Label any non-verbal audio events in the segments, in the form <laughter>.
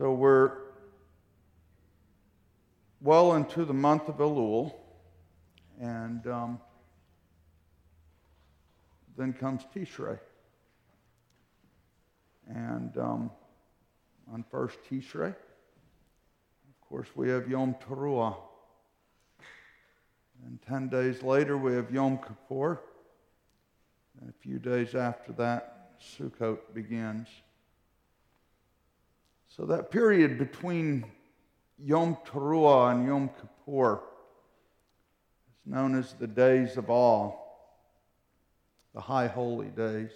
So we're well into the month of Elul, and um, then comes Tishrei. And um, on first Tishrei, of course, we have Yom Teruah. And 10 days later, we have Yom Kippur. And a few days after that, Sukkot begins. So that period between Yom Teruah and Yom Kippur is known as the days of awe, the high holy days.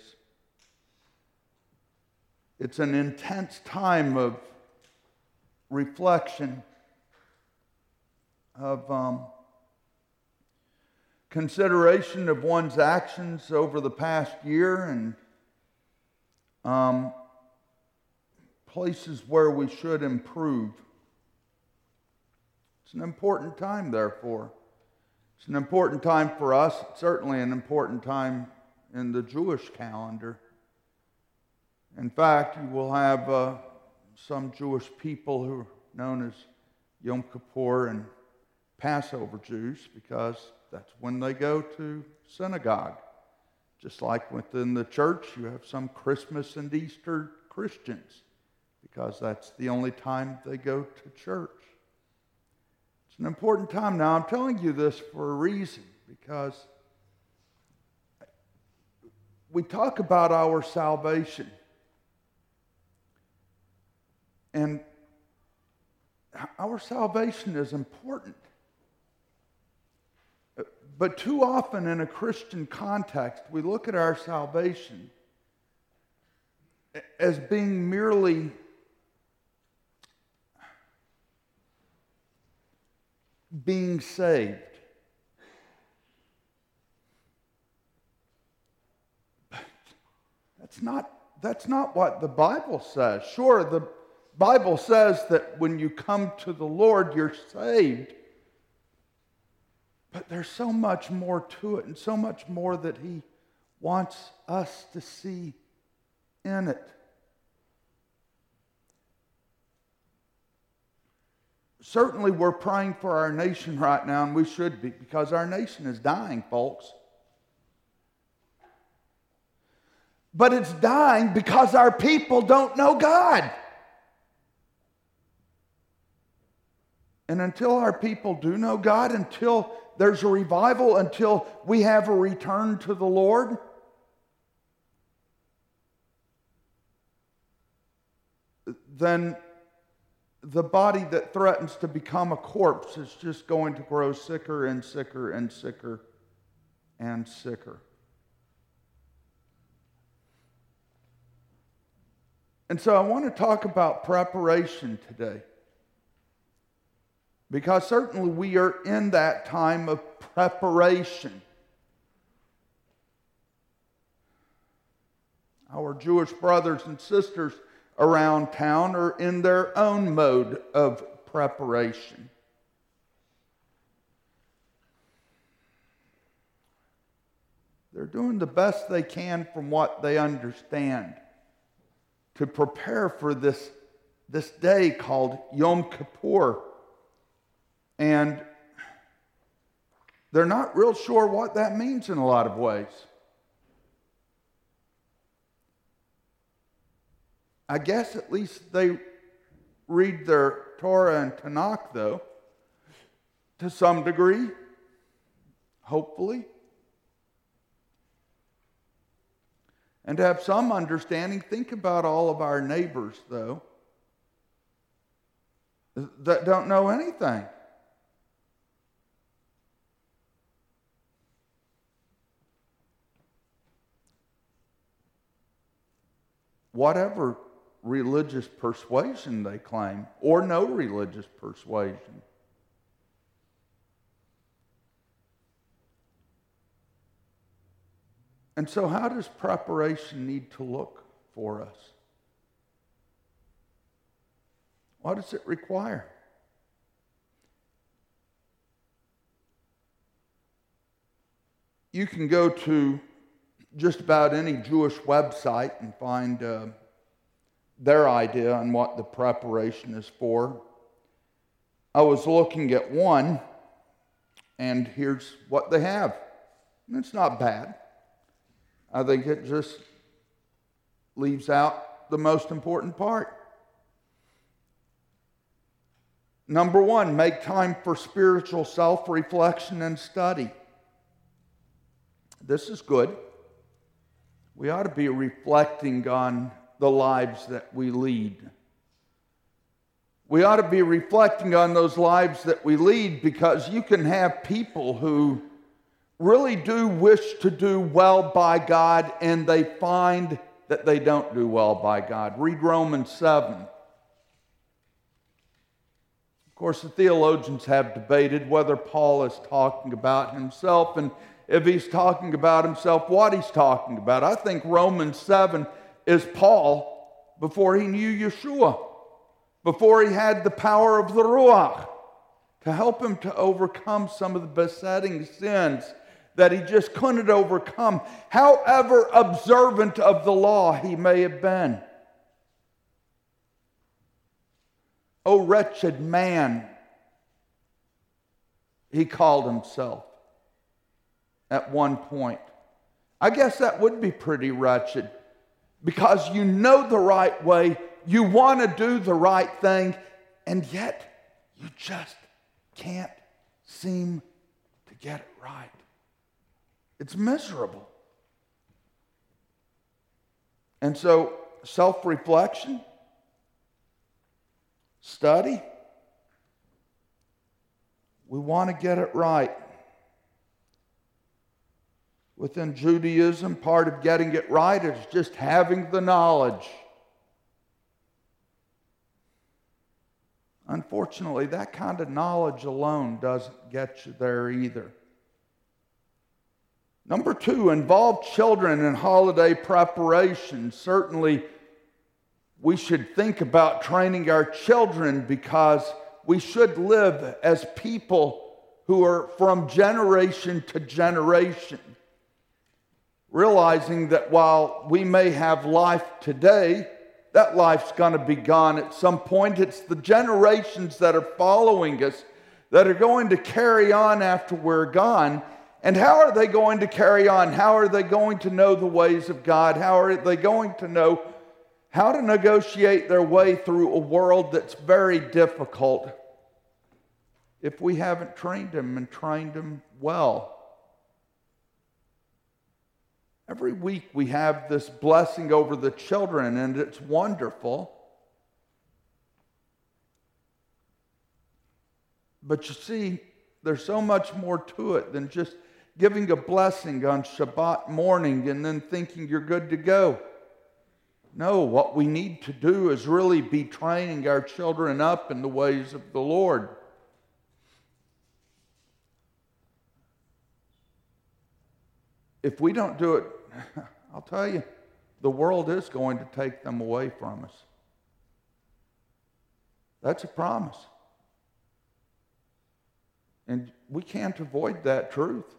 It's an intense time of reflection, of um, consideration of one's actions over the past year and um, places where we should improve. It's an important time, therefore. It's an important time for us, it's certainly an important time in the Jewish calendar. In fact, you will have uh, some Jewish people who are known as Yom Kippur and Passover Jews because that's when they go to synagogue. Just like within the church, you have some Christmas and Easter Christians because that's the only time they go to church. It's an important time. Now, I'm telling you this for a reason because we talk about our salvation. And our salvation is important. But too often in a Christian context, we look at our salvation as being merely being saved. But That's not, that's not what the Bible says. Sure, the Bible says that when you come to the Lord, you're saved. But there's so much more to it and so much more that He wants us to see in it. Certainly, we're praying for our nation right now, and we should be because our nation is dying, folks. But it's dying because our people don't know God. And until our people do know God, until there's a revival, until we have a return to the Lord, then the body that threatens to become a corpse is just going to grow sicker and sicker and sicker and sicker. And so I want to talk about preparation today. Because certainly we are in that time of preparation. Our Jewish brothers and sisters around town are in their own mode of preparation. They're doing the best they can from what they understand to prepare for this, this day called Yom Kippur. And they're not real sure what that means in a lot of ways. I guess at least they read their Torah and Tanakh, though, to some degree, hopefully. And to have some understanding, think about all of our neighbors, though, that don't know anything. Whatever religious persuasion they claim, or no religious persuasion. And so, how does preparation need to look for us? What does it require? You can go to just about any Jewish website and find uh, their idea on what the preparation is for. I was looking at one, and here's what they have. And it's not bad. I think it just leaves out the most important part. Number one, make time for spiritual self reflection and study. This is good. We ought to be reflecting on the lives that we lead. We ought to be reflecting on those lives that we lead because you can have people who really do wish to do well by God and they find that they don't do well by God. Read Romans 7. Of course, the theologians have debated whether Paul is talking about himself and if he's talking about himself, what he's talking about. I think Romans 7 is Paul before he knew Yeshua, before he had the power of the Ruach to help him to overcome some of the besetting sins that he just couldn't overcome, however observant of the law he may have been. O oh, wretched man, he called himself at one point. I guess that would be pretty wretched because you know the right way, you want to do the right thing, and yet you just can't seem to get it right. It's miserable. And so, self reflection, study, we want to get it right. Within Judaism, part of getting it right is just having the knowledge. Unfortunately, that kind of knowledge alone doesn't get you there either. Number two, involve children in holiday preparation. Certainly, we should think about training our children because we should live as people who are from generation to generation realizing that while we may have life today, that life's going to be gone at some point. It's the generations that are following us that are going to carry on after we're gone. And how are they going to carry on? How are they going to know the ways of God? How are they going to know how to negotiate their way through a world that's very difficult if we haven't trained them and trained them well? Every week we have this blessing over the children, and it's wonderful. But you see, there's so much more to it than just giving a blessing on Shabbat morning and then thinking you're good to go. No, what we need to do is really be training our children up in the ways of the Lord. If we don't do it, <laughs> I'll tell you, the world is going to take them away from us. That's a promise. And we can't avoid that truth.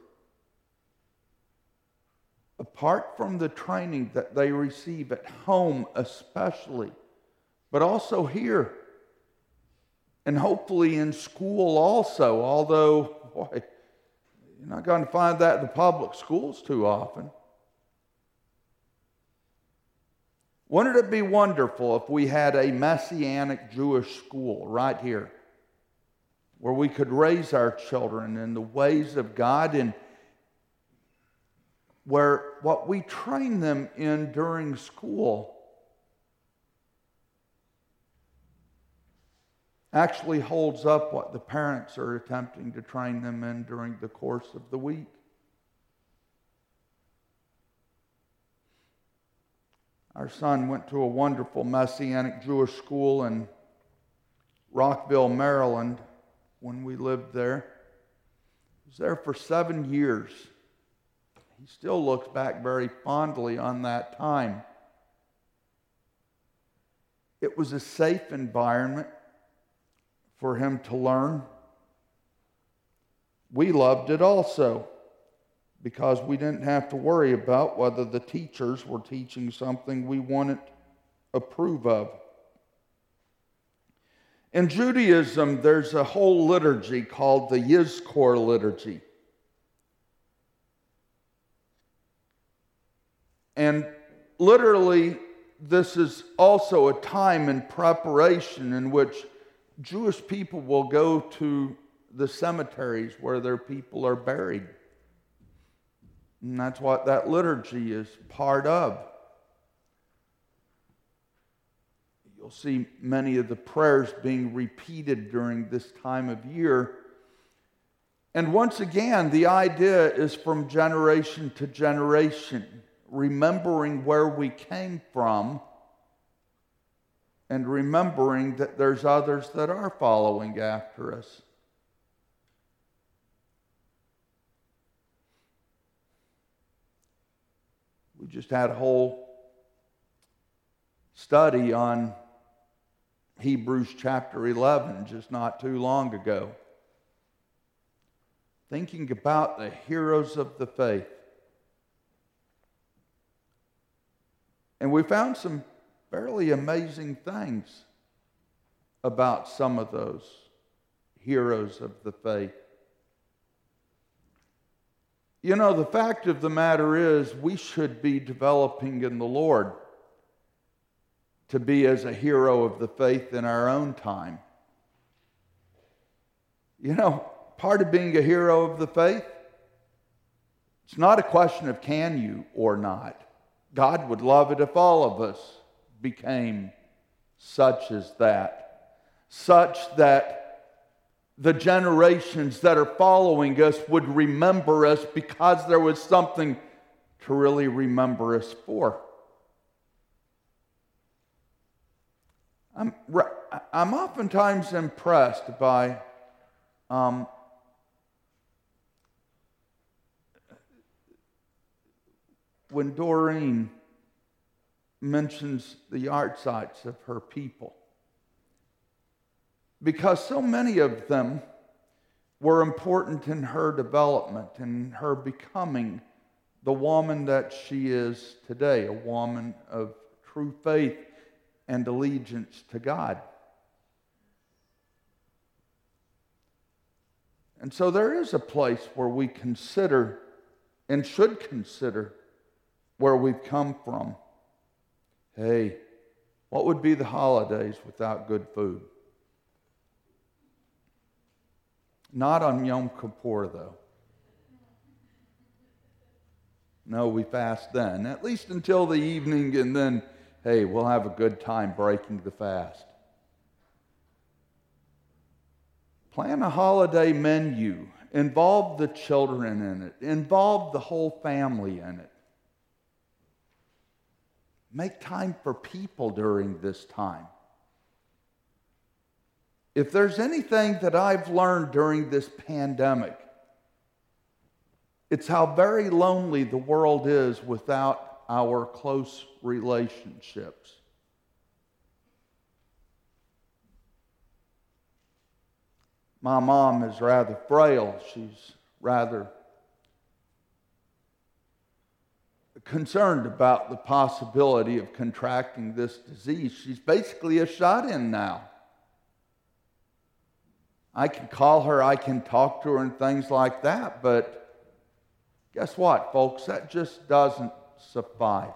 Apart from the training that they receive at home, especially, but also here, and hopefully in school also, although, <laughs> boy, you're not going to find that in the public schools too often. Wouldn't it be wonderful if we had a messianic Jewish school right here where we could raise our children in the ways of God and where what we train them in during school actually holds up what the parents are attempting to train them in during the course of the week. Our son went to a wonderful Messianic Jewish school in Rockville, Maryland, when we lived there. He was there for seven years. He still looks back very fondly on that time. It was a safe environment for him to learn. We loved it also because we didn't have to worry about whether the teachers were teaching something we wanted approve of. In Judaism, there's a whole liturgy called the Yizkor liturgy. And literally, this is also a time in preparation in which Jewish people will go to the cemeteries where their people are buried. And that's what that liturgy is part of. You'll see many of the prayers being repeated during this time of year. And once again, the idea is from generation to generation, remembering where we came from and remembering that there's others that are following after us. We just had a whole study on Hebrews chapter 11 just not too long ago. Thinking about the heroes of the faith. And we found some fairly amazing things about some of those heroes of the faith. You know, the fact of the matter is, we should be developing in the Lord to be as a hero of the faith in our own time. You know, part of being a hero of the faith, it's not a question of can you or not. God would love it if all of us became such as that, such that the generations that are following us would remember us because there was something to really remember us for. I'm, I'm oftentimes impressed by um, when Doreen mentions the yahrzeits of her people. Because so many of them were important in her development and her becoming the woman that she is today, a woman of true faith and allegiance to God. And so there is a place where we consider and should consider where we've come from. Hey, what would be the holidays without good food? Not on Yom Kippur, though. No, we fast then, at least until the evening, and then hey, we'll have a good time breaking the fast. Plan a holiday menu. Involve the children in it. Involve the whole family in it. Make time for people during this time. If there's anything that I've learned during this pandemic, it's how very lonely the world is without our close relationships. My mom is rather frail. She's rather concerned about the possibility of contracting this disease. She's basically a shot in now. I can call her, I can talk to her, and things like that, but guess what, folks? That just doesn't suffice.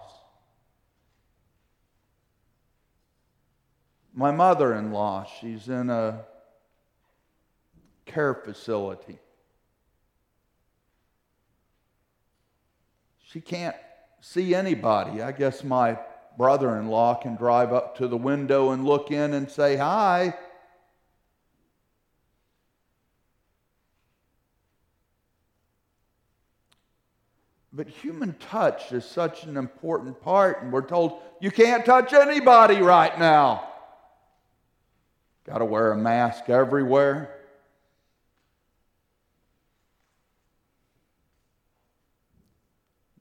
My mother in law, she's in a care facility. She can't see anybody. I guess my brother in law can drive up to the window and look in and say hi. But human touch is such an important part, and we're told you can't touch anybody right now. Got to wear a mask everywhere.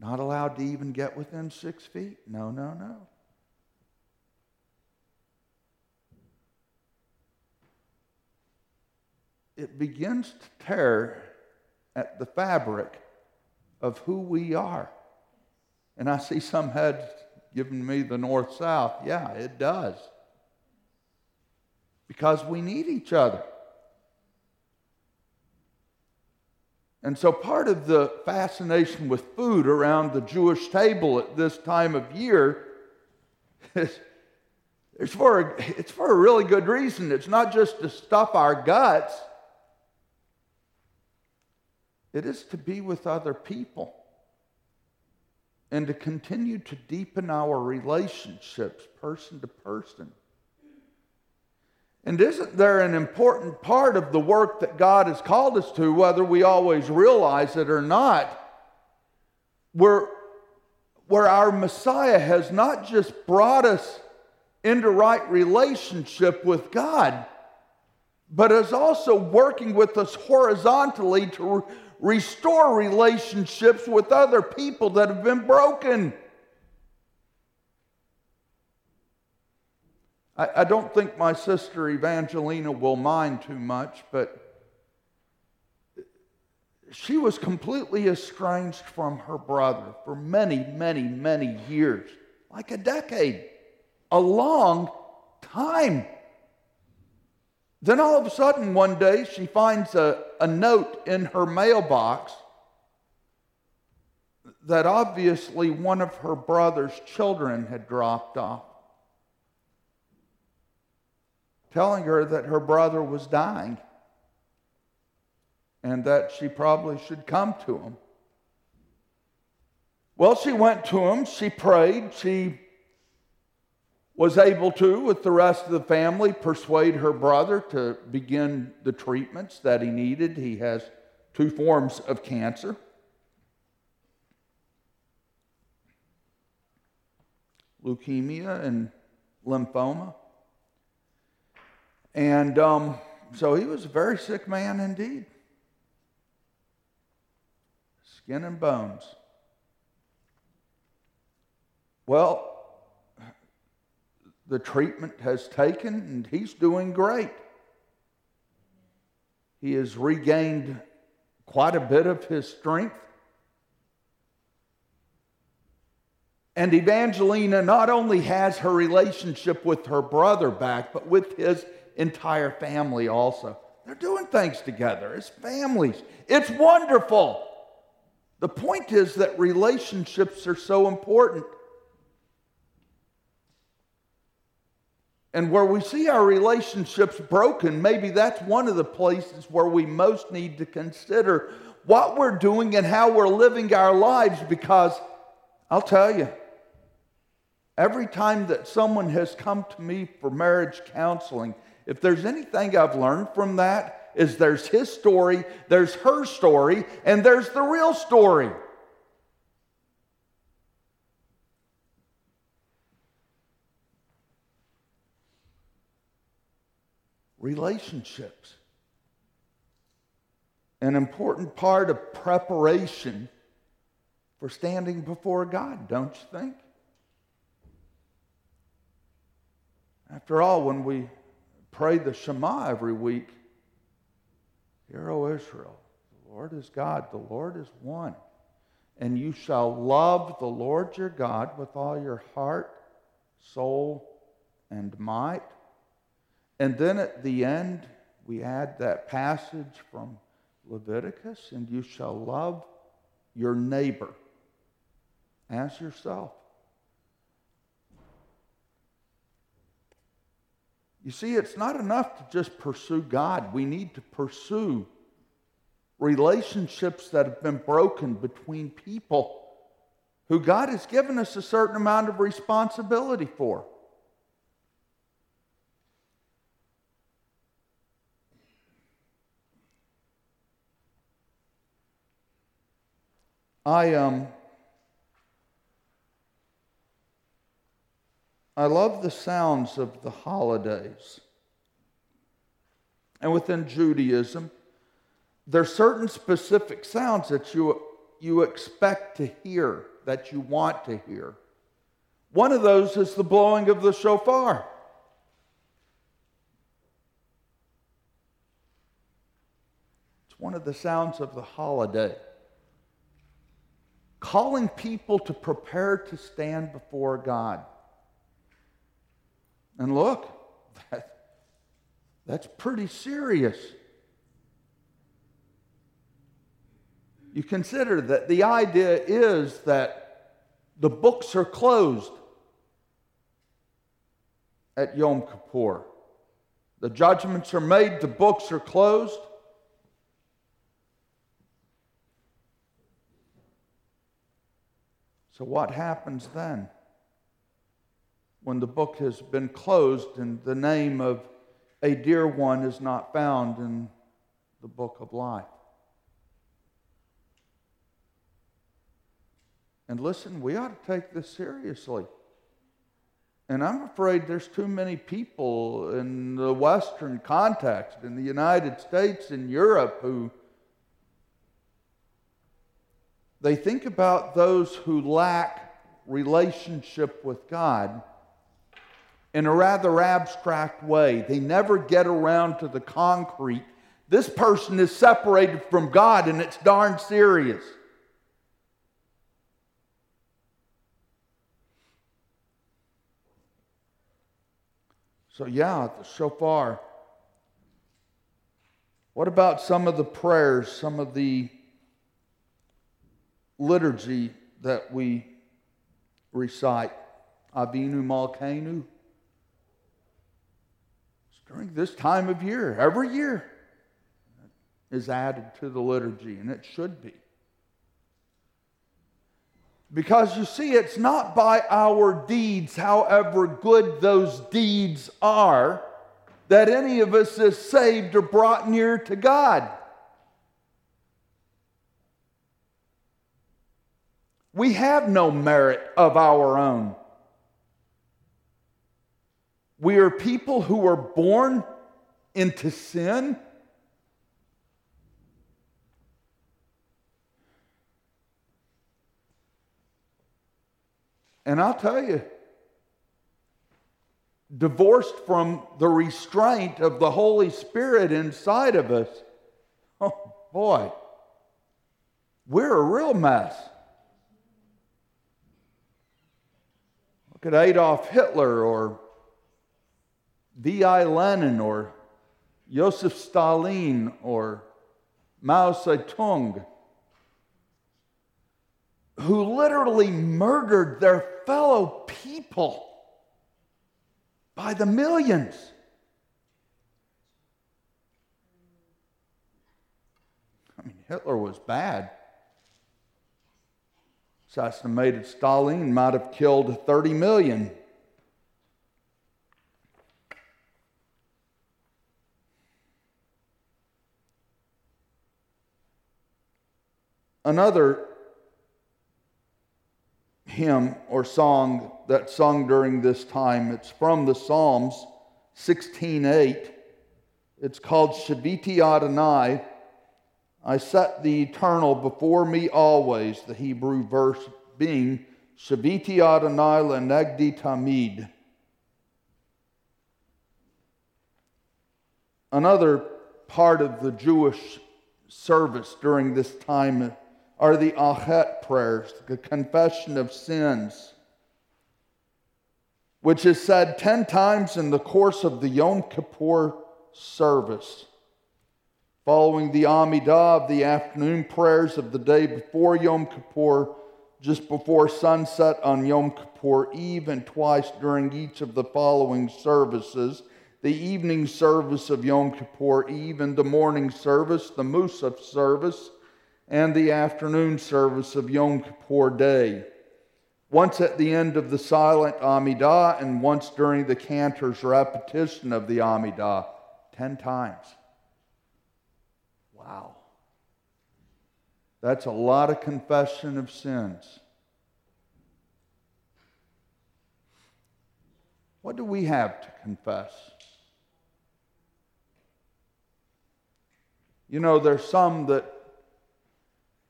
Not allowed to even get within six feet. No, no, no. It begins to tear at the fabric of who we are. And I see some heads giving me the north south. Yeah, it does. Because we need each other. And so part of the fascination with food around the Jewish table at this time of year is it's for, a, it's for a really good reason. It's not just to stuff our guts, it is to be with other people and to continue to deepen our relationships person to person. And isn't there an important part of the work that God has called us to, whether we always realize it or not, where, where our Messiah has not just brought us into right relationship with God, but is also working with us horizontally to restore relationships with other people that have been broken. I, I don't think my sister Evangelina will mind too much, but she was completely estranged from her brother for many, many, many years like a decade, a long time. Then all of a sudden, one day, she finds a, a note in her mailbox that obviously one of her brother's children had dropped off, telling her that her brother was dying and that she probably should come to him. Well, she went to him, she prayed, she was able to, with the rest of the family, persuade her brother to begin the treatments that he needed. He has two forms of cancer. Leukemia and lymphoma. And um, so he was a very sick man indeed. Skin and bones. Well, the treatment has taken, and he's doing great. He has regained quite a bit of his strength. And Evangelina not only has her relationship with her brother back, but with his entire family also. They're doing things together as families. It's wonderful. The point is that relationships are so important. And where we see our relationships broken, maybe that's one of the places where we most need to consider what we're doing and how we're living our lives because I'll tell you, every time that someone has come to me for marriage counseling, if there's anything I've learned from that, is there's his story, there's her story, and there's the real story. relationships. An important part of preparation for standing before God, don't you think? After all, when we pray the Shema every week, Hear, O Israel, the Lord is God, the Lord is one. And you shall love the Lord your God with all your heart, soul, and might. And then at the end, we add that passage from Leviticus, and you shall love your neighbor as yourself. You see, it's not enough to just pursue God. We need to pursue relationships that have been broken between people who God has given us a certain amount of responsibility for. I um I love the sounds of the holidays. And within Judaism, there are certain specific sounds that you, you expect to hear, that you want to hear. One of those is the blowing of the shofar. It's one of the sounds of the holiday. calling people to prepare to stand before God. And look, that, that's pretty serious. You consider that the idea is that the books are closed at Yom Kippur. The judgments are made, the books are closed. So, what happens then? When the book has been closed and the name of a dear one is not found in the book of life. And listen, we ought to take this seriously. And I'm afraid there's too many people in the Western context, in the United States, in Europe, who they think about those who lack relationship with God in a rather abstract way. They never get around to the concrete. This person is separated from God, and it's darn serious. So, yeah, shofar. What about some of the prayers, some of the liturgy that we recite? Avinu Malkeinu. During this time of year, every year, is added to the liturgy, and it should be. Because you see, it's not by our deeds, however good those deeds are, that any of us is saved or brought near to God. We have no merit of our own. We are people who are born into sin And I'll tell you, divorced from the restraint of the Holy Spirit inside of us, oh boy, we're a real mess. Look at Adolf Hitler or V.I. Lenin or Joseph Stalin or Mao Zedong who literally murdered their fellow people by the millions. I mean, Hitler was bad. Assassinated Stalin might have killed 30 million. Another hymn or song that's sung during this time. It's from the Psalms 16:8. It's called Shaviti Adonai. I set the eternal before me always, the Hebrew verse being Shaviti Adonai lenegdi tamid. Another part of the Jewish service during this time are the Al Chet prayers, the confession of sins, which is said 10 times in the course of the Yom Kippur service. Following the Amidah of the afternoon prayers of the day before Yom Kippur, just before sunset on Yom Kippur Eve, and twice during each of the following services the evening service of Yom Kippur Eve and the morning service, the Musaf service and the afternoon service of Yom Kippur Day. Once at the end of the silent Amidah, and once during the cantor's repetition of the Amidah, 10 times. Wow. That's a lot of confession of sins. What do we have to confess? You know, there's some that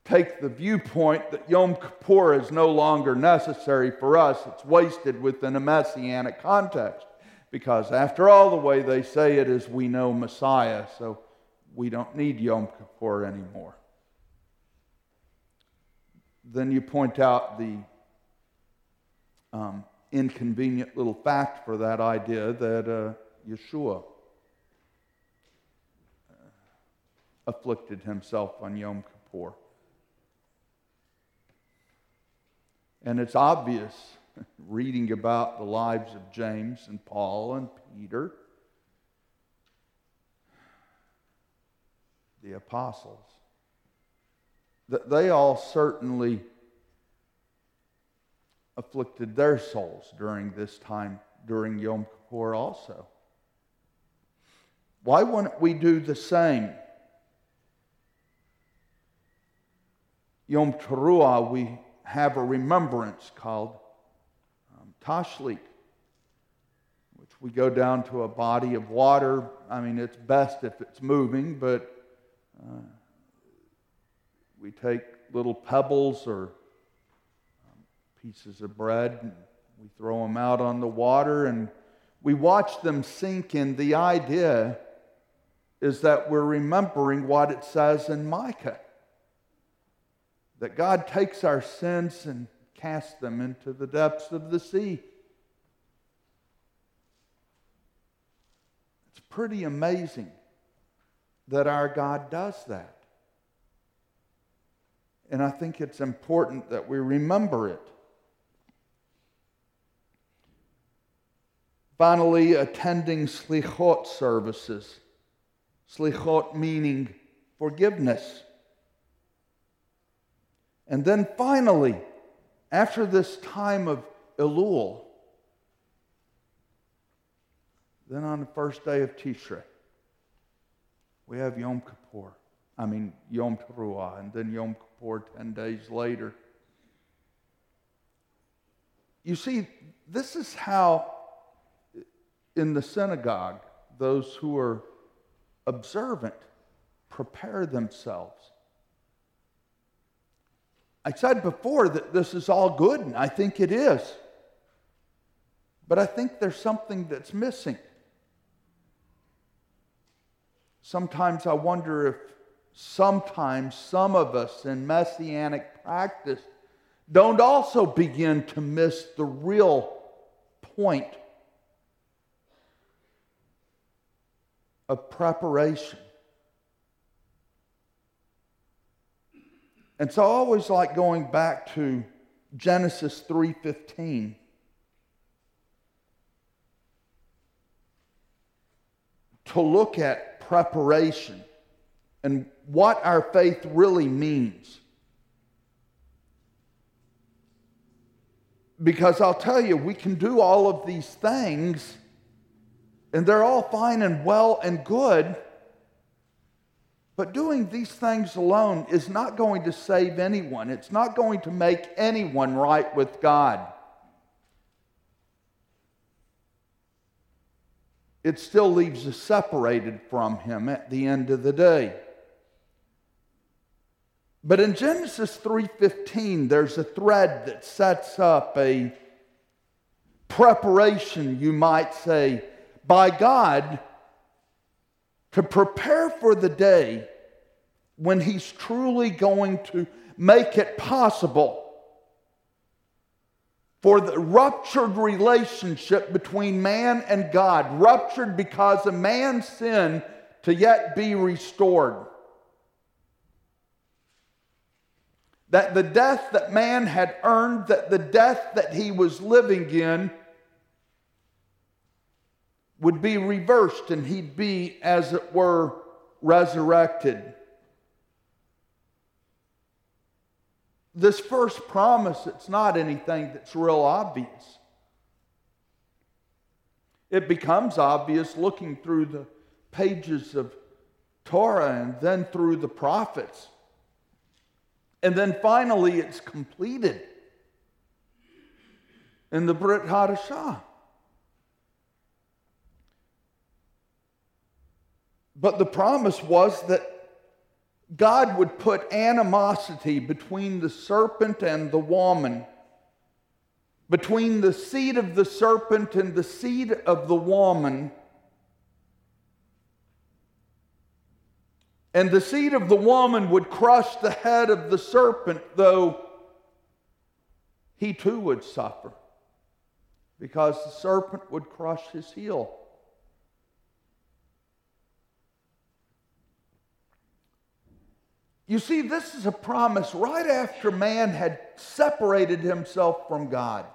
take the viewpoint that Yom Kippur is no longer necessary for us. It's wasted within a messianic context. Because after all, the way they say it is we know Messiah, so we don't need Yom Kippur anymore. then you point out the um, inconvenient little fact for that idea that uh, Yeshua uh, afflicted himself on Yom Kippur. And it's obvious <laughs> reading about the lives of James and Paul and Peter, the apostles, that they all certainly afflicted their souls during this time, during Yom Kippur also. Why wouldn't we do the same? Yom Teruah, we have a remembrance called um, Tashlik, which we go down to a body of water. I mean, it's best if it's moving, but uh, we take little pebbles or um, pieces of bread and we throw them out on the water and we watch them sink in. The idea is that we're remembering what it says in Micah that God takes our sins and casts them into the depths of the sea. It's pretty amazing that our God does that. And I think it's important that we remember it. Finally, attending slichot services. Slichot meaning forgiveness. And then finally, after this time of Elul, then on the first day of Tishrei, we have Yom Kippur. I mean, Yom Teruah, and then Yom Kippur 10 days later. You see, this is how in the synagogue those who are observant prepare themselves I said before that this is all good, and I think it is. But I think there's something that's missing. Sometimes I wonder if sometimes some of us in messianic practice don't also begin to miss the real point of preparation. And so I always like going back to Genesis 3:15. To look at preparation and what our faith really means. Because I'll tell you, we can do all of these things, and they're all fine and well and good. But doing these things alone is not going to save anyone. It's not going to make anyone right with God. It still leaves us separated from Him at the end of the day. But in Genesis 3:15 there's a thread that sets up a preparation you might say by God to prepare for the day when He's truly going to make it possible for the ruptured relationship between man and God, ruptured because of man's sin to yet be restored. That the death that man had earned, that the death that he was living in, would be reversed and he'd be, as it were, resurrected. This first promise, it's not anything that's real obvious. It becomes obvious looking through the pages of Torah and then through the prophets. And then finally, it's completed in the Brit Hadashah. But the promise was that God would put animosity between the serpent and the woman, between the seed of the serpent and the seed of the woman. And the seed of the woman would crush the head of the serpent, though he too would suffer because the serpent would crush his heel. You see, this is a promise right after man had separated himself from God.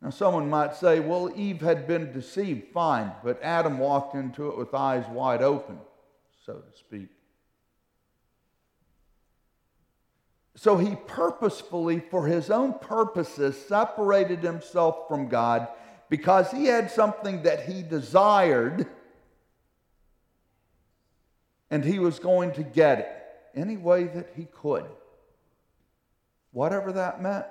Now, someone might say, well, Eve had been deceived, fine, but Adam walked into it with eyes wide open, so to speak. So he purposefully, for his own purposes, separated himself from God because he had something that he desired and he was going to get it any way that he could, whatever that meant.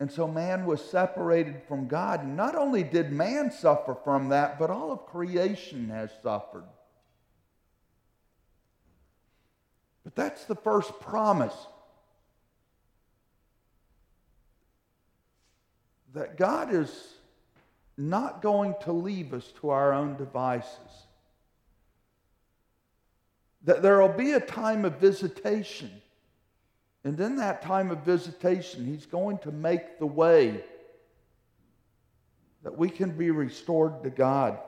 And so man was separated from God. And not only did man suffer from that, but all of creation has suffered. But that's the first promise that God is not going to leave us to our own devices. That there will be a time of visitation. And in that time of visitation, He's going to make the way that we can be restored to God.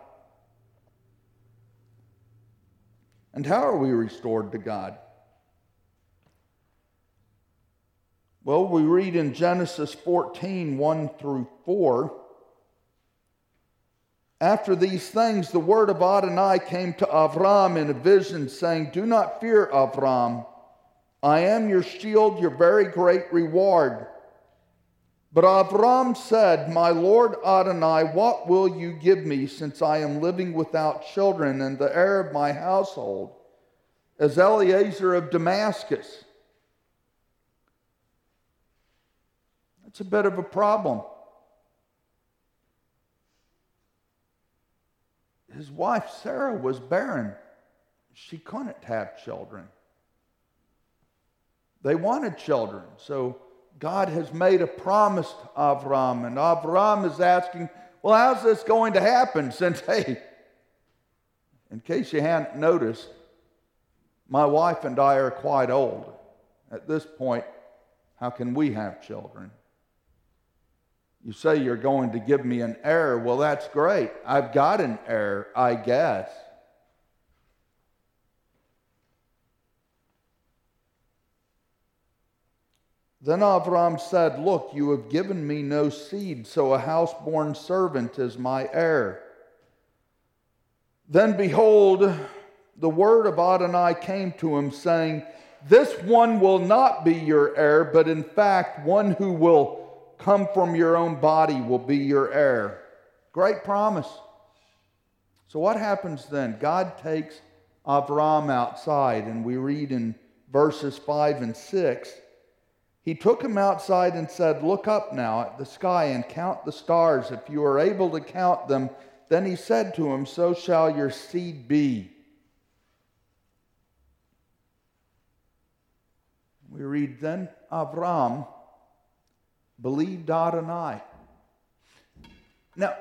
And how are we restored to God? Well, we read in Genesis 14 1 through 4. After these things, the word of Adonai came to Avram in a vision, saying, Do not fear, Avram. I am your shield, your very great reward. But Avram said, My Lord Adonai, what will you give me since I am living without children and the heir of my household? As Eliezer of Damascus. That's a bit of a problem. His wife Sarah was barren. She couldn't have children. They wanted children. So God has made a promise to Avram, and Avram is asking, Well, how's this going to happen? Since, <laughs> hey, in case you hadn't noticed, my wife and I are quite old. At this point, how can we have children? You say you're going to give me an heir. Well, that's great. I've got an heir, I guess. Then Avram said, Look, you have given me no seed, so a house-born servant is my heir. Then behold, the word of Adonai came to him, saying, This one will not be your heir, but in fact, one who will come from your own body will be your heir. Great promise. So, what happens then? God takes Avram outside, and we read in verses 5 and 6 He took him outside and said, Look up now at the sky and count the stars. If you are able to count them, then he said to him, So shall your seed be. We read then Avram believed Adonai. Now,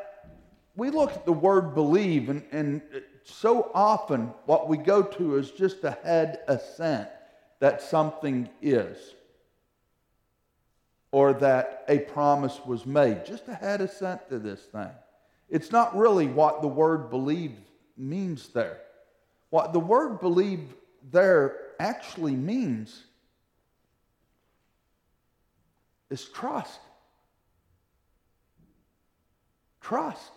we look at the word believe, and, and so often what we go to is just a head assent that something is, or that a promise was made. Just a head assent to this thing. It's not really what the word believe means there. What the word believe there actually means is trust. Trust.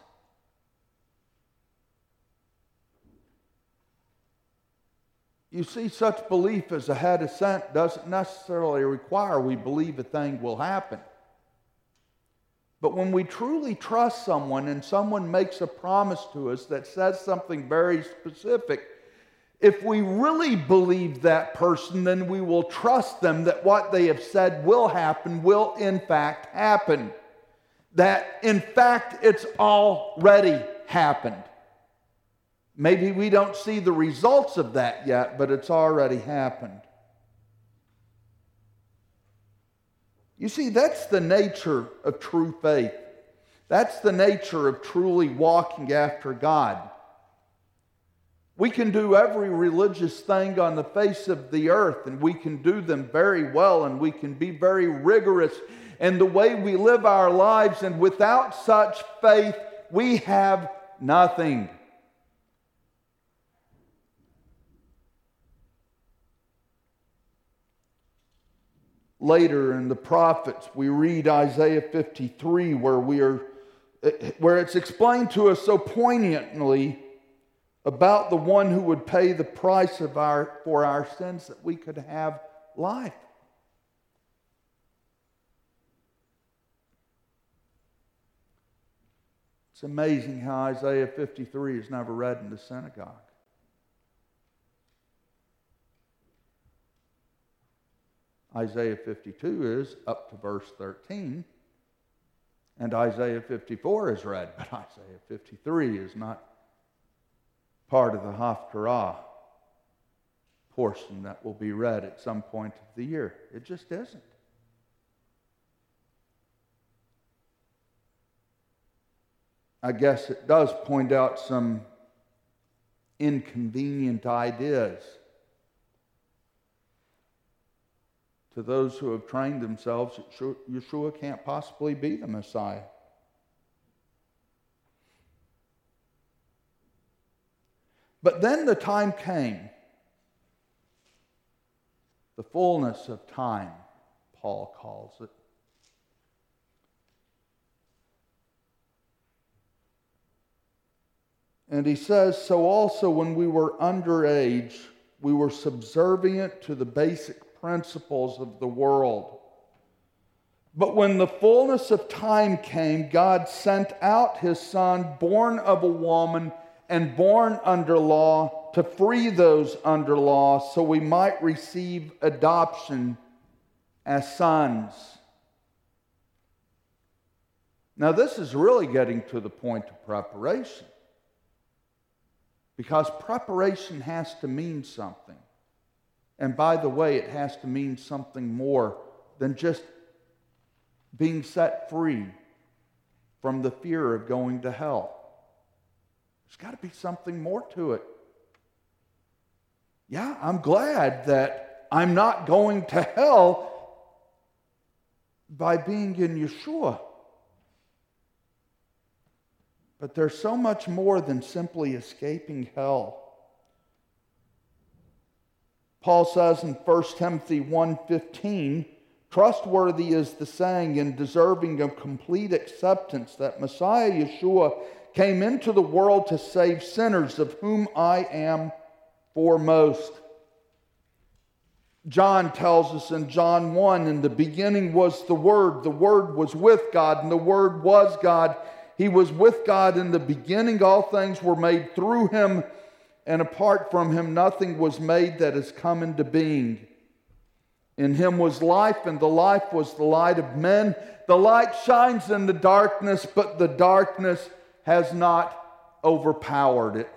You see, such belief as a head assent doesn't necessarily require we believe a thing will happen. But when we truly trust someone and someone makes a promise to us that says something very specific, if we really believe that person, then we will trust them that what they have said will happen, will in fact happen. That in fact it's already happened. Maybe we don't see the results of that yet, but it's already happened. You see, that's the nature of true faith. That's the nature of truly walking after God. We can do every religious thing on the face of the earth, and we can do them very well, and we can be very rigorous in the way we live our lives, and without such faith, we have nothing. Later in the prophets, we read Isaiah 53, where, we are, where it's explained to us so poignantly about the one who would pay the price of our, for our sins that we could have life. It's amazing how Isaiah 53 is never read in the synagogue. Isaiah 52 is up to verse 13, and Isaiah 54 is read, but Isaiah 53 is not part of the Haftarah portion that will be read at some point of the year. It just isn't. I guess it does point out some inconvenient ideas to those who have trained themselves that Yeshua can't possibly be the Messiah. But then the time came, the fullness of time, Paul calls it. And he says, So also when we were underage, we were subservient to the basic principles of the world. But when the fullness of time came, God sent out his son, born of a woman and born under law to free those under law so we might receive adoption as sons. Now, this is really getting to the point of preparation because preparation has to mean something. And by the way, it has to mean something more than just being set free from the fear of going to hell. There's got to be something more to it. Yeah, I'm glad that I'm not going to hell by being in Yeshua. But there's so much more than simply escaping hell. Paul says in 1 Timothy 1:15, trustworthy is the saying and deserving of complete acceptance that Messiah Yeshua came into the world to save sinners, of whom I am foremost. John tells us in John 1 In the beginning was the Word, the Word was with God, and the Word was God. He was with God in the beginning. All things were made through him, and apart from him, nothing was made that has come into being. In him was life, and the life was the light of men. The light shines in the darkness, but the darkness has not overpowered it.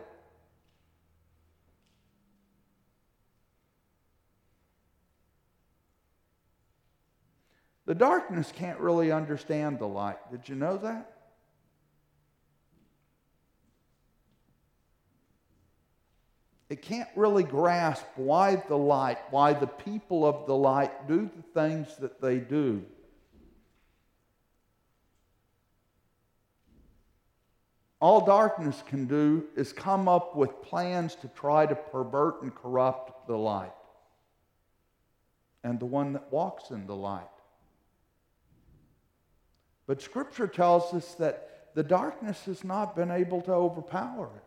The darkness can't really understand the light. Did you know that? It can't really grasp why the light, why the people of the light do the things that they do. All darkness can do is come up with plans to try to pervert and corrupt the light and the one that walks in the light. But Scripture tells us that the darkness has not been able to overpower it.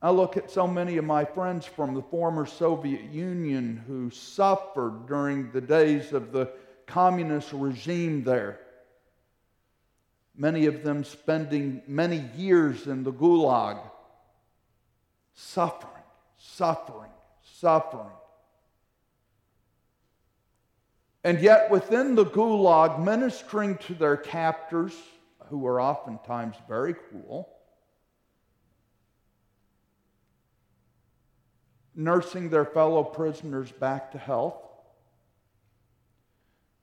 I look at so many of my friends from the former Soviet Union who suffered during the days of the communist regime there many of them spending many years in the gulag, suffering, suffering, suffering. And yet, within the gulag, ministering to their captors, who were oftentimes very cruel, nursing their fellow prisoners back to health,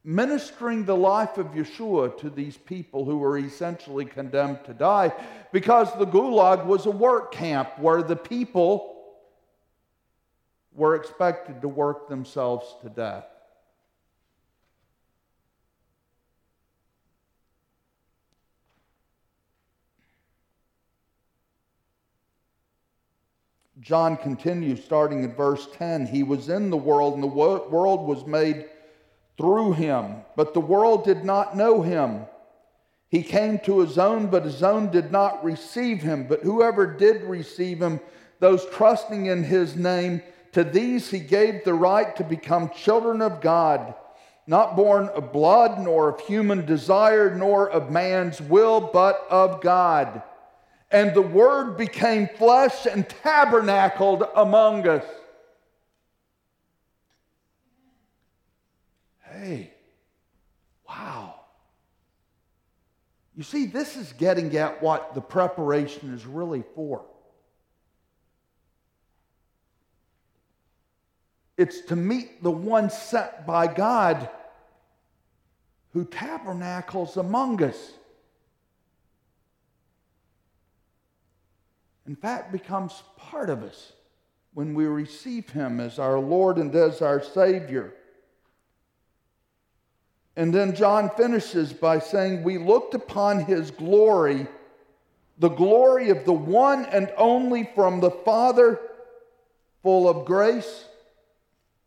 ministering the life of Yeshua to these people who were essentially condemned to die because the Gulag was a work camp where the people were expected to work themselves to death. John continues, starting at verse 10 He was in the world, and the world was made through him, but the world did not know him. He came to his own, but his own did not receive him. But whoever did receive him, those trusting in his name, to these he gave the right to become children of God, not born of blood, nor of human desire, nor of man's will, but of God. And the Word became flesh and tabernacled among us. Hey, wow. You see, this is getting at what the preparation is really for. It's to meet the one sent by God who tabernacles among us. in fact, becomes part of us when we receive Him as our Lord and as our Savior. And then John finishes by saying, We looked upon His glory, the glory of the one and only from the Father, full of grace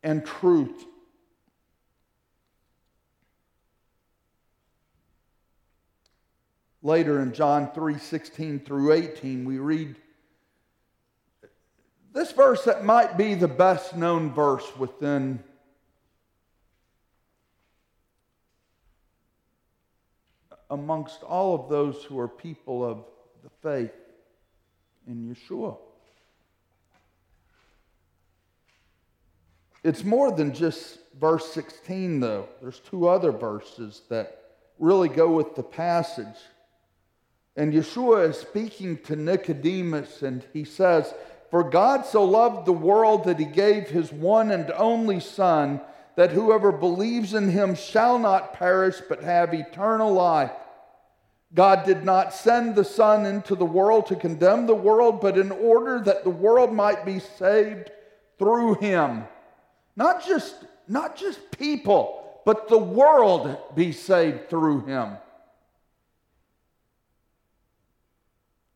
and truth. Later in John 3 16 through 18, we read, this verse that might be the best known verse within amongst all of those who are people of the faith in Yeshua. It's more than just verse 16, though. There's two other verses that really go with the passage. And Yeshua is speaking to Nicodemus, and he says, for God so loved the world that he gave his one and only Son, that whoever believes in him shall not perish but have eternal life. God did not send the Son into the world to condemn the world, but in order that the world might be saved through him. Not just, not just people, but the world be saved through him.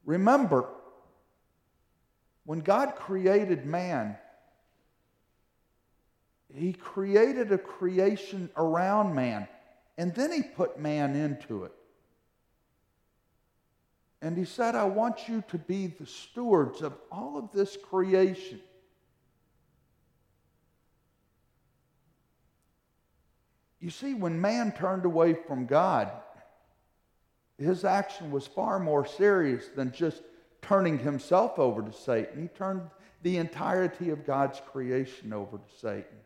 Remember, when God created man, he created a creation around man, and then he put man into it. And he said, I want you to be the stewards of all of this creation. You see, when man turned away from God, his action was far more serious than just turning himself over to Satan. He turned the entirety of God's creation over to Satan.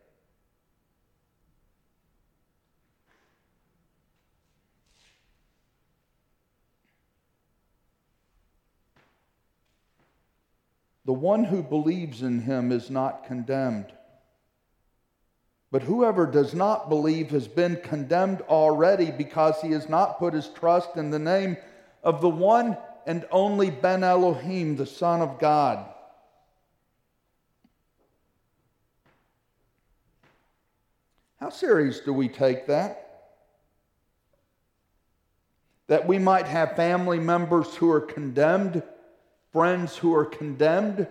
The one who believes in him is not condemned. But whoever does not believe has been condemned already because he has not put his trust in the name of the one and only Ben Elohim, the Son of God. How serious do we take that? That we might have family members who are condemned, friends who are condemned,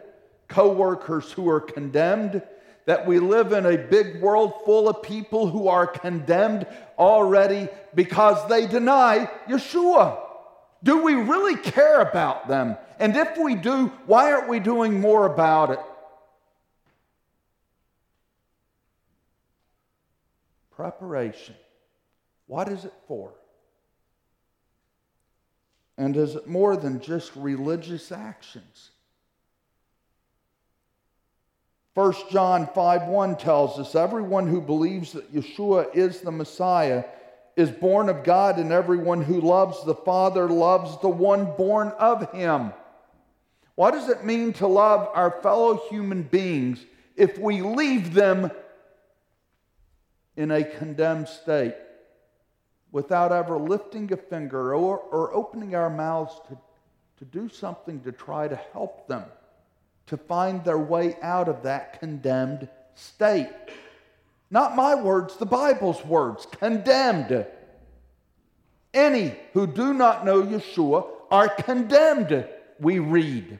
co workers who are condemned, that we live in a big world full of people who are condemned already because they deny Yeshua. Do we really care about them? And if we do, why aren't we doing more about it? Preparation. What is it for? And is it more than just religious actions? 1 John 5 1 tells us everyone who believes that Yeshua is the Messiah is born of God, and everyone who loves the Father loves the one born of him. What does it mean to love our fellow human beings if we leave them in a condemned state? Without ever lifting a finger or, or opening our mouths to, to do something to try to help them to find their way out of that condemned state. Not my words, the Bible's words. Condemned. Any who do not know Yeshua are condemned, we read.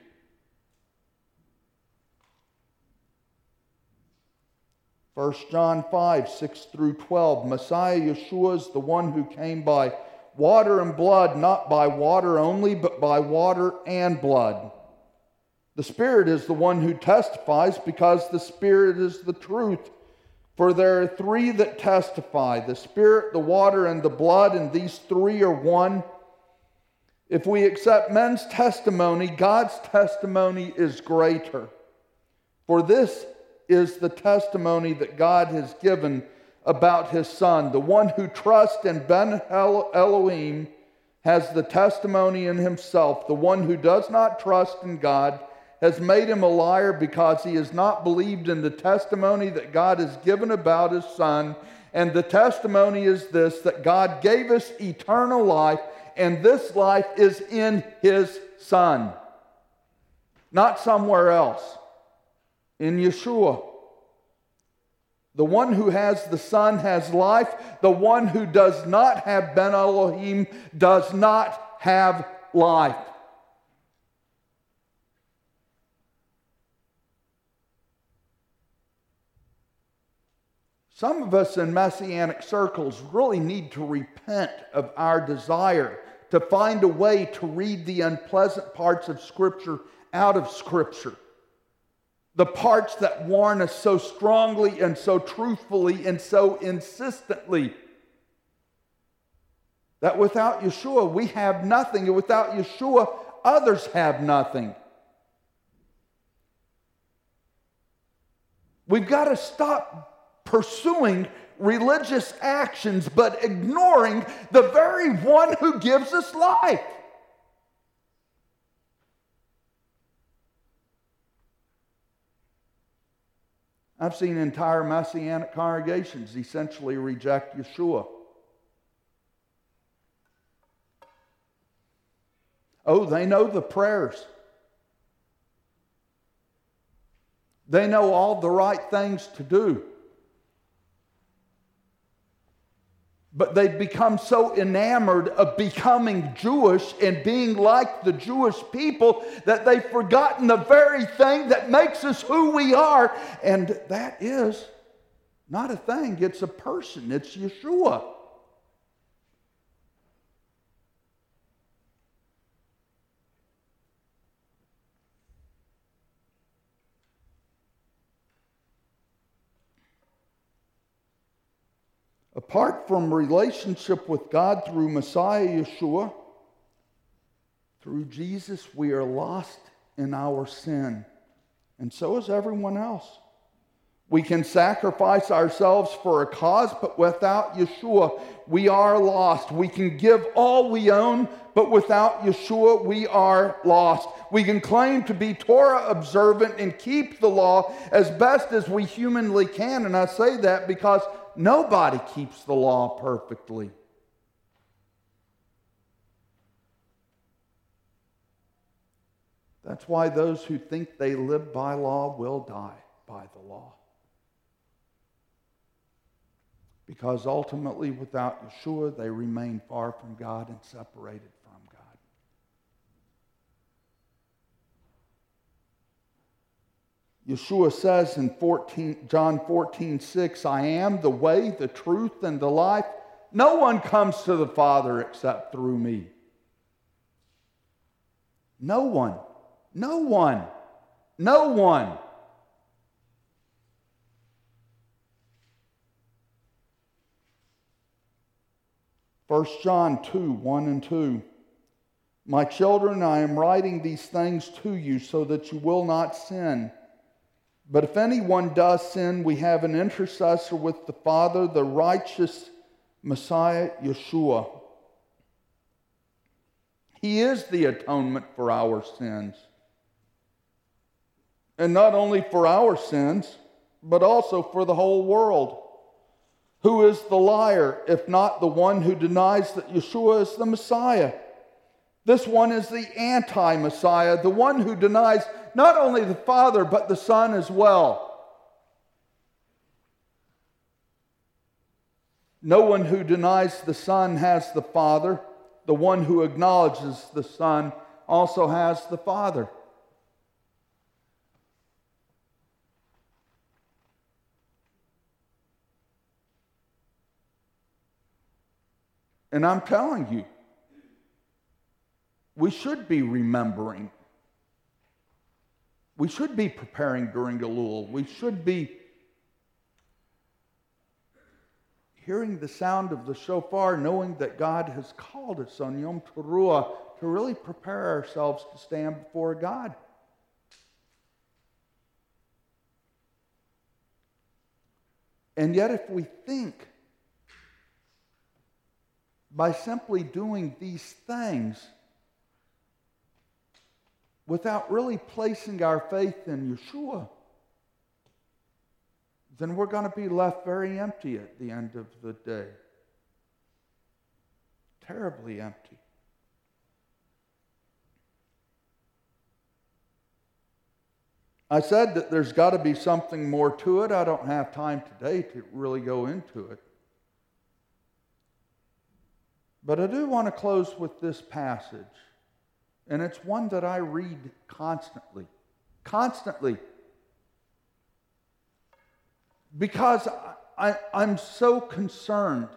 1 John 5, 6 through 12. Messiah Yeshua is the one who came by water and blood, not by water only, but by water and blood. The Spirit is the one who testifies because the Spirit is the truth. For there are three that testify the Spirit, the water, and the blood, and these three are one. If we accept men's testimony, God's testimony is greater. For this is the testimony that God has given about his son. The one who trusts in Ben Elohim has the testimony in himself. The one who does not trust in God has made him a liar because he has not believed in the testimony that God has given about his son. And the testimony is this that God gave us eternal life, and this life is in his son, not somewhere else in Yeshua. The one who has the Son has life. The one who does not have Ben Elohim does not have life. Some of us in messianic circles really need to repent of our desire to find a way to read the unpleasant parts of Scripture out of Scripture the parts that warn us so strongly and so truthfully and so insistently that without Yeshua we have nothing, and without Yeshua others have nothing. We've got to stop pursuing religious actions but ignoring the very one who gives us life. I've seen entire Messianic congregations essentially reject Yeshua. Oh, they know the prayers. They know all the right things to do. But they've become so enamored of becoming Jewish and being like the Jewish people that they've forgotten the very thing that makes us who we are. And that is not a thing, it's a person, it's Yeshua. Apart from relationship with God through Messiah Yeshua, through Jesus, we are lost in our sin. And so is everyone else. We can sacrifice ourselves for a cause, but without Yeshua, we are lost. We can give all we own, but without Yeshua, we are lost. We can claim to be Torah observant and keep the law as best as we humanly can. And I say that because nobody keeps the law perfectly. That's why those who think they live by law will die by the law. Because ultimately, without Yeshua, they remain far from God and separated from God. Yeshua says in 14, John 14, 6, I am the way, the truth, and the life. No one comes to the Father except through me. No one. No one. No one. 1 John 2 1 and 2. My children, I am writing these things to you so that you will not sin. But if anyone does sin, we have an intercessor with the Father, the righteous Messiah, Yeshua. He is the atonement for our sins. And not only for our sins, but also for the whole world. Who is the liar, if not the one who denies that Yeshua is the Messiah? This one is the anti Messiah, the one who denies not only the Father, but the Son as well. No one who denies the Son has the Father. The one who acknowledges the Son also has the Father. And I'm telling you, we should be remembering. We should be preparing during Elul. We should be hearing the sound of the shofar, knowing that God has called us on Yom Teruah to really prepare ourselves to stand before God. And yet, if we think by simply doing these things without really placing our faith in Yeshua, then we're going to be left very empty at the end of the day. Terribly empty. I said that there's got to be something more to it. I don't have time today to really go into it. But I do want to close with this passage, and it's one that I read constantly. Constantly. Because I, am so concerned,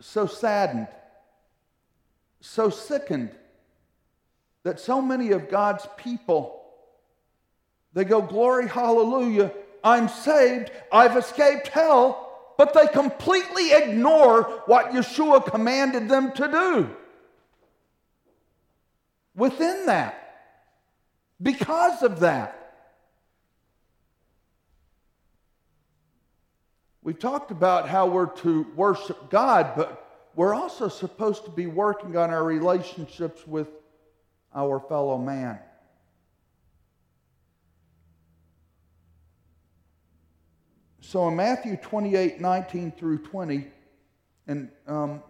so saddened, so sickened that so many of God's people they go glory hallelujah I'm saved I've escaped hell but they completely ignore what Yeshua commanded them to do. Within that, because of that. We've talked about how we're to worship God, but we're also supposed to be working on our relationships with our fellow man. So in Matthew 28 19 through 20, and um,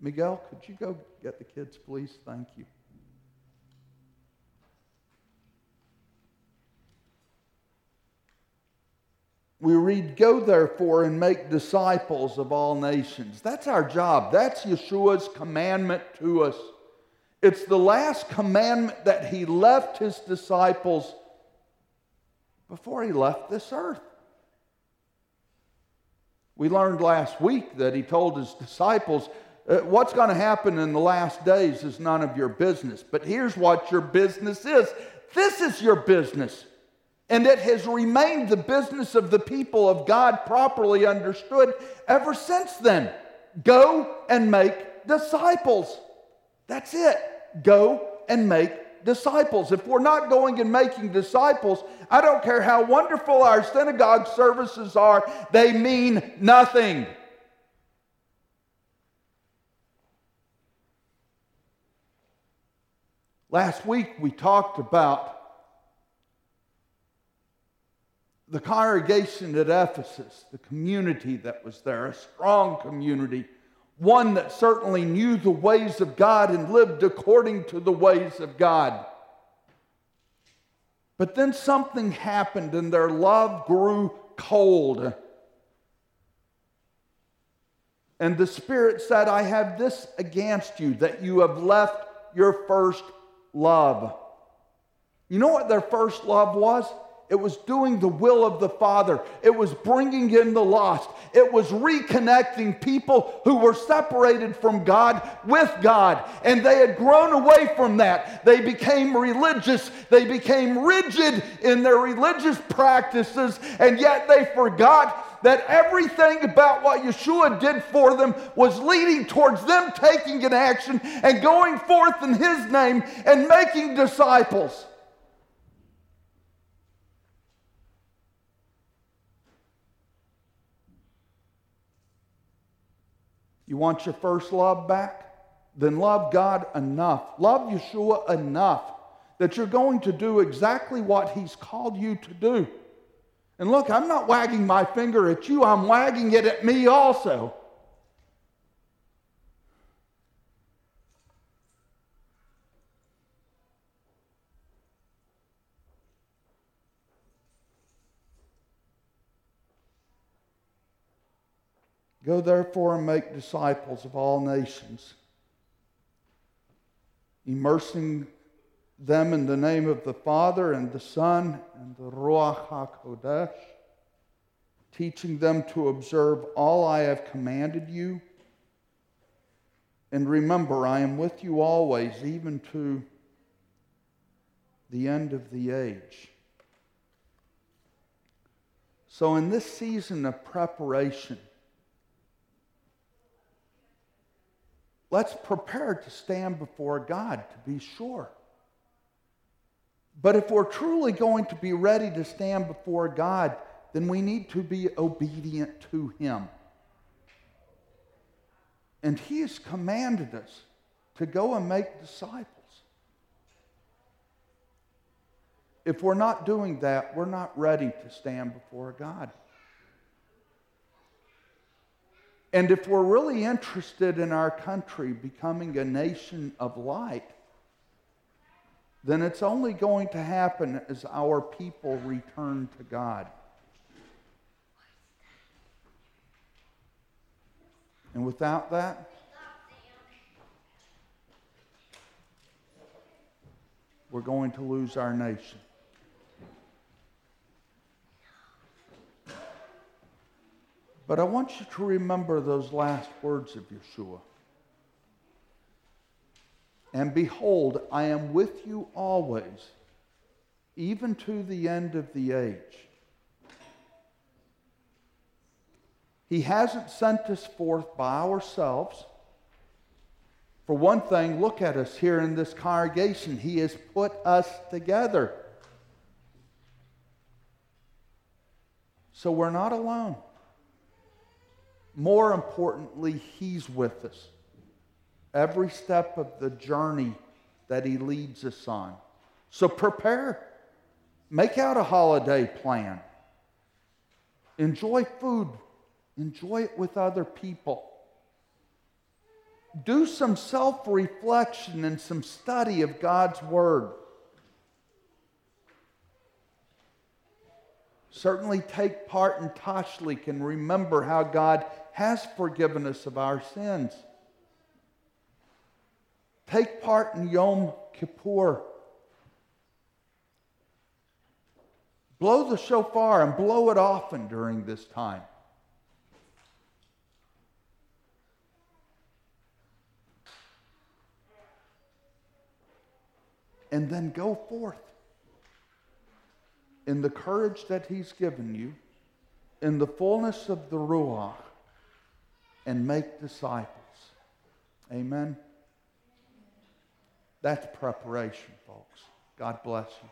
Miguel, could you go get the kids, please? Thank you. We read, Go therefore and make disciples of all nations. That's our job. That's Yeshua's commandment to us. It's the last commandment that he left his disciples before he left this earth. We learned last week that he told his disciples, uh, What's going to happen in the last days is none of your business. But here's what your business is this is your business. And it has remained the business of the people of God properly understood ever since then. Go and make disciples. That's it. Go and make disciples. If we're not going and making disciples, I don't care how wonderful our synagogue services are, they mean nothing. Last week we talked about the congregation at Ephesus, the community that was there, a strong community one that certainly knew the ways of God and lived according to the ways of God. But then something happened and their love grew cold. And the Spirit said, I have this against you, that you have left your first love. You know what their first love was? It was doing the will of the Father. It was bringing in the lost. It was reconnecting people who were separated from God with God. And they had grown away from that. They became religious. They became rigid in their religious practices. And yet they forgot that everything about what Yeshua did for them was leading towards them taking an action and going forth in His name and making disciples. You want your first love back? Then love God enough. Love Yeshua enough that you're going to do exactly what He's called you to do. And look, I'm not wagging my finger at you, I'm wagging it at me also. Go therefore and make disciples of all nations, immersing them in the name of the Father and the Son and the Ruach HaKodesh, teaching them to observe all I have commanded you. And remember, I am with you always, even to the end of the age. So, in this season of preparation, let's prepare to stand before God to be sure. But if we're truly going to be ready to stand before God, then we need to be obedient to Him. And He has commanded us to go and make disciples. If we're not doing that, we're not ready to stand before God. And if we're really interested in our country becoming a nation of light, then it's only going to happen as our people return to God. And without that, we're going to lose our nation. But I want you to remember those last words of Yeshua. And behold, I am with you always, even to the end of the age. He hasn't sent us forth by ourselves. For one thing, look at us here in this congregation. He has put us together. So we're not alone. More importantly, He's with us every step of the journey that He leads us on. So prepare. Make out a holiday plan. Enjoy food. Enjoy it with other people. Do some self reflection and some study of God's Word. Certainly take part in Tashlich and remember how God has forgiven us of our sins. Take part in Yom Kippur. Blow the shofar and blow it often during this time. And then go forth in the courage that He's given you, in the fullness of the Ruach, and make disciples. Amen. That's preparation, folks. God bless you.